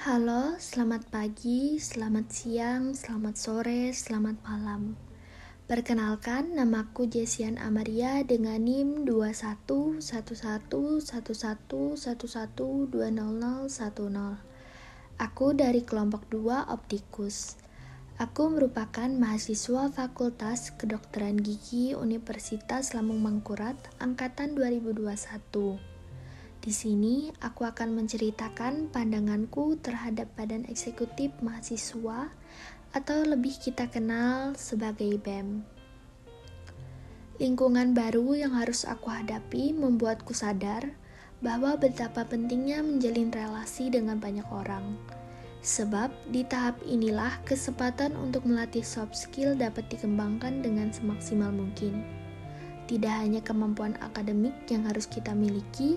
Halo, selamat pagi, selamat siang, selamat sore, selamat malam. Perkenalkan, namaku Jesian Amaria dengan NIM 21111111200010. Aku dari kelompok 2 Optikus. Aku merupakan mahasiswa Fakultas Kedokteran Gigi Universitas Lambung Mangkurat angkatan 2021. Di sini, aku akan menceritakan pandanganku terhadap badan eksekutif mahasiswa atau lebih kita kenal sebagai BEM. Lingkungan baru yang harus aku hadapi membuatku sadar bahwa betapa pentingnya menjalin relasi dengan banyak orang. Sebab di tahap inilah kesempatan untuk melatih soft skill dapat dikembangkan dengan semaksimal mungkin. Tidak hanya kemampuan akademik yang harus kita miliki,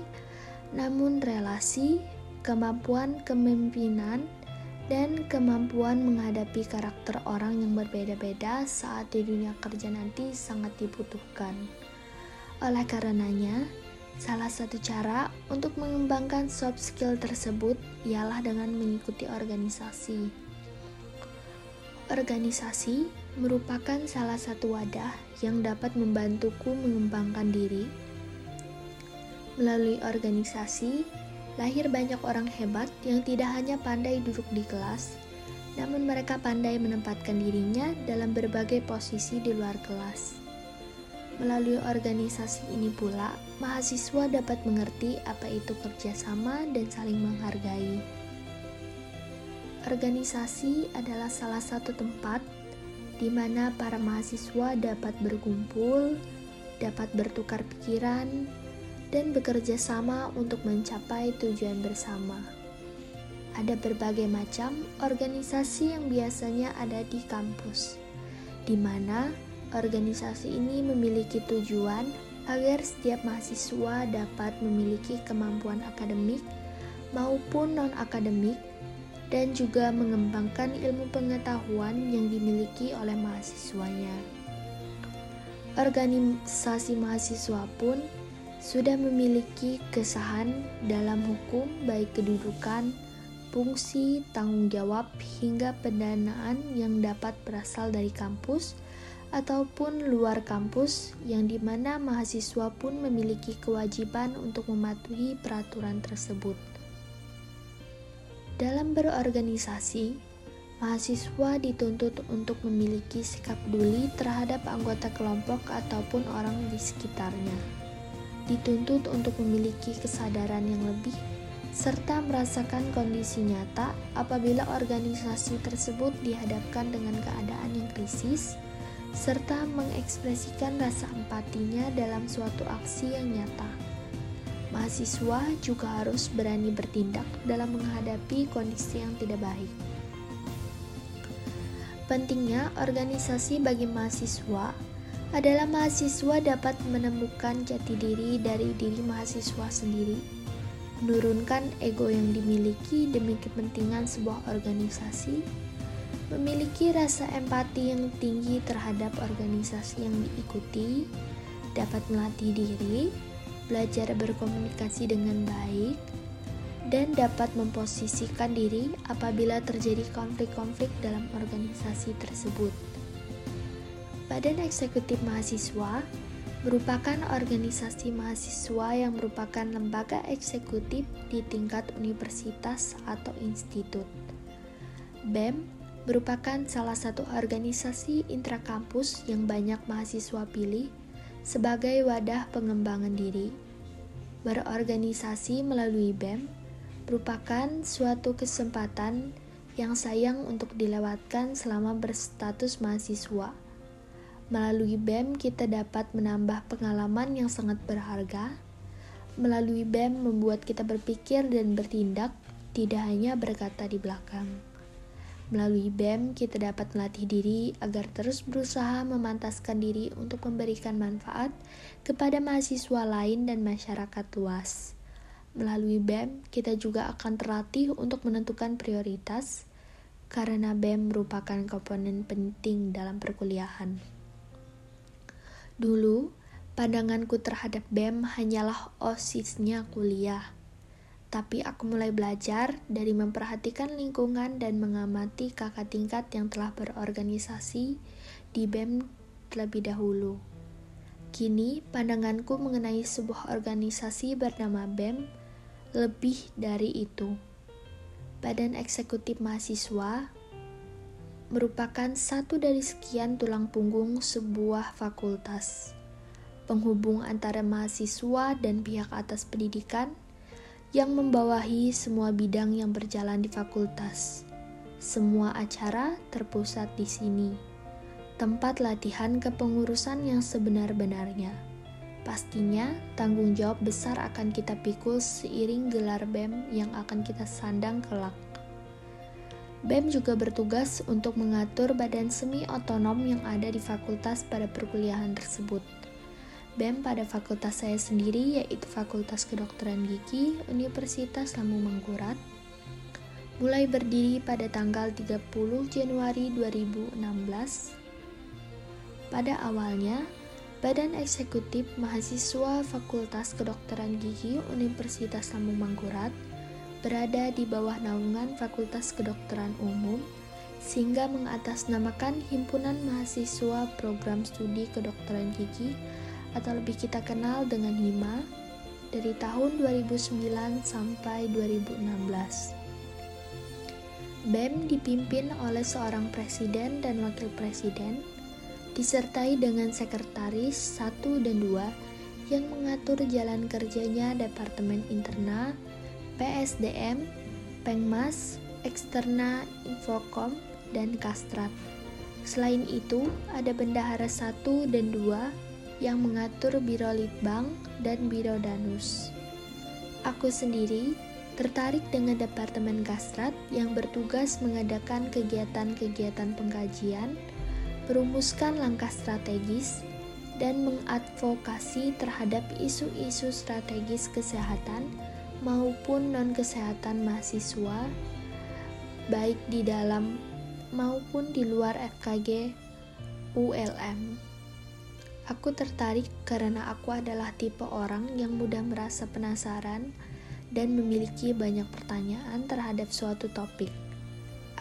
namun relasi, kemampuan kepemimpinan, dan kemampuan menghadapi karakter orang yang berbeda-beda saat di dunia kerja nanti sangat dibutuhkan. Oleh karenanya, salah satu cara untuk mengembangkan soft skill tersebut ialah dengan mengikuti organisasi. Organisasi merupakan salah satu wadah yang dapat membantuku mengembangkan diri Melalui organisasi, lahir banyak orang hebat yang tidak hanya pandai duduk di kelas, namun mereka pandai menempatkan dirinya dalam berbagai posisi di luar kelas. Melalui organisasi ini pula, mahasiswa dapat mengerti apa itu kerjasama dan saling menghargai. Organisasi adalah salah satu tempat di mana para mahasiswa dapat berkumpul, dapat bertukar pikiran, dan bekerja sama untuk mencapai tujuan bersama. Ada berbagai macam organisasi yang biasanya ada di kampus, di mana organisasi ini memiliki tujuan agar setiap mahasiswa dapat memiliki kemampuan akademik maupun non-akademik dan juga mengembangkan ilmu pengetahuan yang dimiliki oleh mahasiswanya. Organisasi mahasiswa pun sudah memiliki kesahan dalam hukum baik kedudukan, fungsi, tanggung jawab, hingga pendanaan yang dapat berasal dari kampus ataupun luar kampus yang di mana mahasiswa pun memiliki kewajiban untuk mematuhi peraturan tersebut. Dalam berorganisasi, mahasiswa dituntut untuk memiliki sikap peduli terhadap anggota kelompok ataupun orang di sekitarnya dituntut untuk memiliki kesadaran yang lebih serta merasakan kondisi nyata apabila organisasi tersebut dihadapkan dengan keadaan yang krisis, serta mengekspresikan rasa empatinya dalam suatu aksi yang nyata. Mahasiswa juga harus berani bertindak dalam menghadapi kondisi yang tidak baik. Pentingnya organisasi bagi mahasiswa adalah mahasiswa dapat menemukan jati diri dari diri mahasiswa sendiri, menurunkan ego yang dimiliki demi kepentingan sebuah organisasi, memiliki rasa empati yang tinggi terhadap organisasi yang diikuti, dapat melatih diri, belajar berkomunikasi dengan baik, dan dapat memposisikan diri apabila terjadi konflik-konflik dalam organisasi tersebut. Badan Eksekutif Mahasiswa merupakan organisasi mahasiswa yang merupakan lembaga eksekutif di tingkat universitas atau institut. BEM merupakan salah satu organisasi intrakampus yang banyak mahasiswa pilih sebagai wadah pengembangan diri. Berorganisasi melalui BEM merupakan suatu kesempatan yang sayang untuk dilewatkan selama berstatus mahasiswa Melalui BEM kita dapat menambah pengalaman yang sangat berharga. Melalui BEM membuat kita berpikir dan bertindak, tidak hanya berkata di belakang. Melalui BEM kita dapat melatih diri agar terus berusaha memantaskan diri untuk memberikan manfaat kepada mahasiswa lain dan masyarakat luas. Melalui BEM kita juga akan terlatih untuk menentukan prioritas karena BEM merupakan komponen penting dalam perkuliahan. Dulu, pandanganku terhadap BEM hanyalah osisnya kuliah. tapi aku mulai belajar dari memperhatikan lingkungan dan mengamati kakak tingkat yang telah berorganisasi di BEM terlebih dahulu. Kini, pandanganku mengenai sebuah organisasi bernama BEM lebih dari itu. Badan Eksekutif Mahasiswa merupakan satu dari sekian tulang punggung sebuah fakultas, penghubung antara mahasiswa dan pihak atas pendidikan yang membawahi semua bidang yang berjalan di fakultas. Semua acara terpusat di sini, tempat latihan kepengurusan yang sebenar-benarnya. Pastinya, tanggung jawab besar akan kita pikul seiring gelar BEM yang akan kita sandang kelak. BEM juga bertugas untuk mengatur badan semi otonom yang ada di fakultas pada perkuliahan tersebut BEM pada fakultas saya sendiri yaitu Fakultas Kedokteran Gigi Universitas Lambung Mangkurat mulai berdiri pada tanggal 30 Januari 2016. Pada awalnya, Badan Eksekutif Mahasiswa Fakultas Kedokteran Gigi Universitas Lambung Mangkurat berada di bawah naungan Fakultas Kedokteran Umum sehingga mengatasnamakan Himpunan Mahasiswa Program Studi Kedokteran Gigi atau lebih kita kenal dengan HIMA dari tahun 2009 sampai 2016. BEM dipimpin oleh seorang presiden dan wakil presiden, disertai dengan sekretaris 1 dan 2 yang mengatur jalan kerjanya Departemen Interna, PSDM, Pengmas, Eksterna, Infokom, dan Kastrat. Selain itu, ada bendahara 1 dan 2 yang mengatur Biro Litbang dan Biro Danus. Aku sendiri tertarik dengan Departemen Kastrat yang bertugas mengadakan kegiatan-kegiatan pengkajian, merumuskan langkah strategis, dan mengadvokasi terhadap isu-isu strategis kesehatan maupun non-kesehatan mahasiswa, baik di dalam maupun di luar FKG ULM. Aku tertarik karena aku adalah tipe orang yang mudah merasa penasaran dan memiliki banyak pertanyaan terhadap suatu topik.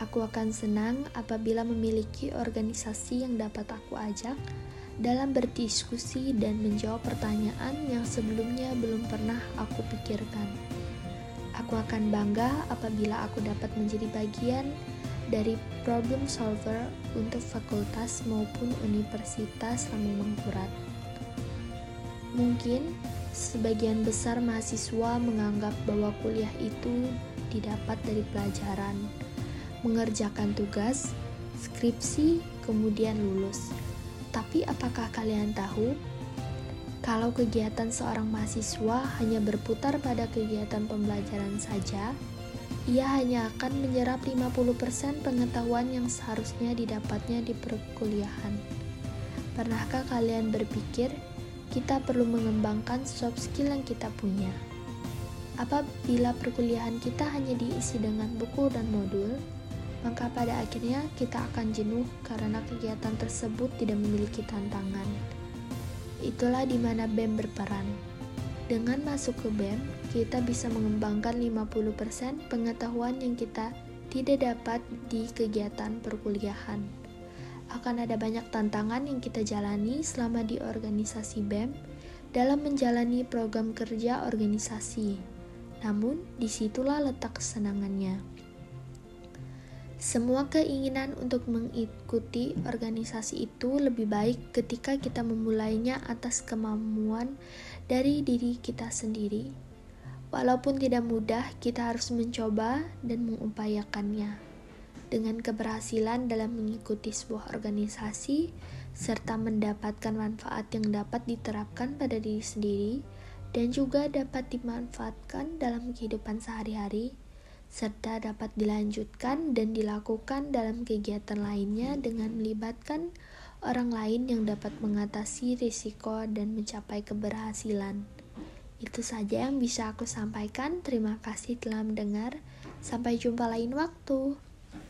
Aku akan senang apabila memiliki organisasi yang dapat aku ajak dalam berdiskusi dan menjawab pertanyaan yang sebelumnya belum pernah aku pikirkan. Aku akan bangga apabila aku dapat menjadi bagian dari problem solver untuk fakultas maupun universitas Lambung Mangkurat. Mungkin sebagian besar mahasiswa menganggap bahwa kuliah itu didapat dari pelajaran, mengerjakan tugas, skripsi, kemudian lulus. Tapi apakah kalian tahu kalau kegiatan seorang mahasiswa hanya berputar pada kegiatan pembelajaran saja, ia hanya akan menyerap 50% pengetahuan yang seharusnya didapatnya di perkuliahan. Pernahkah kalian berpikir kita perlu mengembangkan soft skill yang kita punya? Apabila perkuliahan kita hanya diisi dengan buku dan modul, maka pada akhirnya kita akan jenuh karena kegiatan tersebut tidak memiliki tantangan. Itulah di mana BEM berperan. Dengan masuk ke BEM, kita bisa mengembangkan 50% pengetahuan yang kita tidak dapat di kegiatan perkuliahan. Akan ada banyak tantangan yang kita jalani selama di organisasi BEM dalam menjalani program kerja organisasi. Namun, di situlah letak kesenangannya. Semua keinginan untuk mengikuti organisasi itu lebih baik ketika kita memulainya atas kemampuan dari diri kita sendiri. Walaupun tidak mudah, kita harus mencoba dan mengupayakannya. Dengan keberhasilan dalam mengikuti sebuah organisasi serta mendapatkan manfaat yang dapat diterapkan pada diri sendiri dan juga dapat dimanfaatkan dalam kehidupan sehari-hari serta dapat dilanjutkan dan dilakukan dalam kegiatan lainnya dengan melibatkan orang lain yang dapat mengatasi risiko dan mencapai keberhasilan. Itu saja yang bisa aku sampaikan. Terima kasih telah mendengar. Sampai jumpa lain waktu.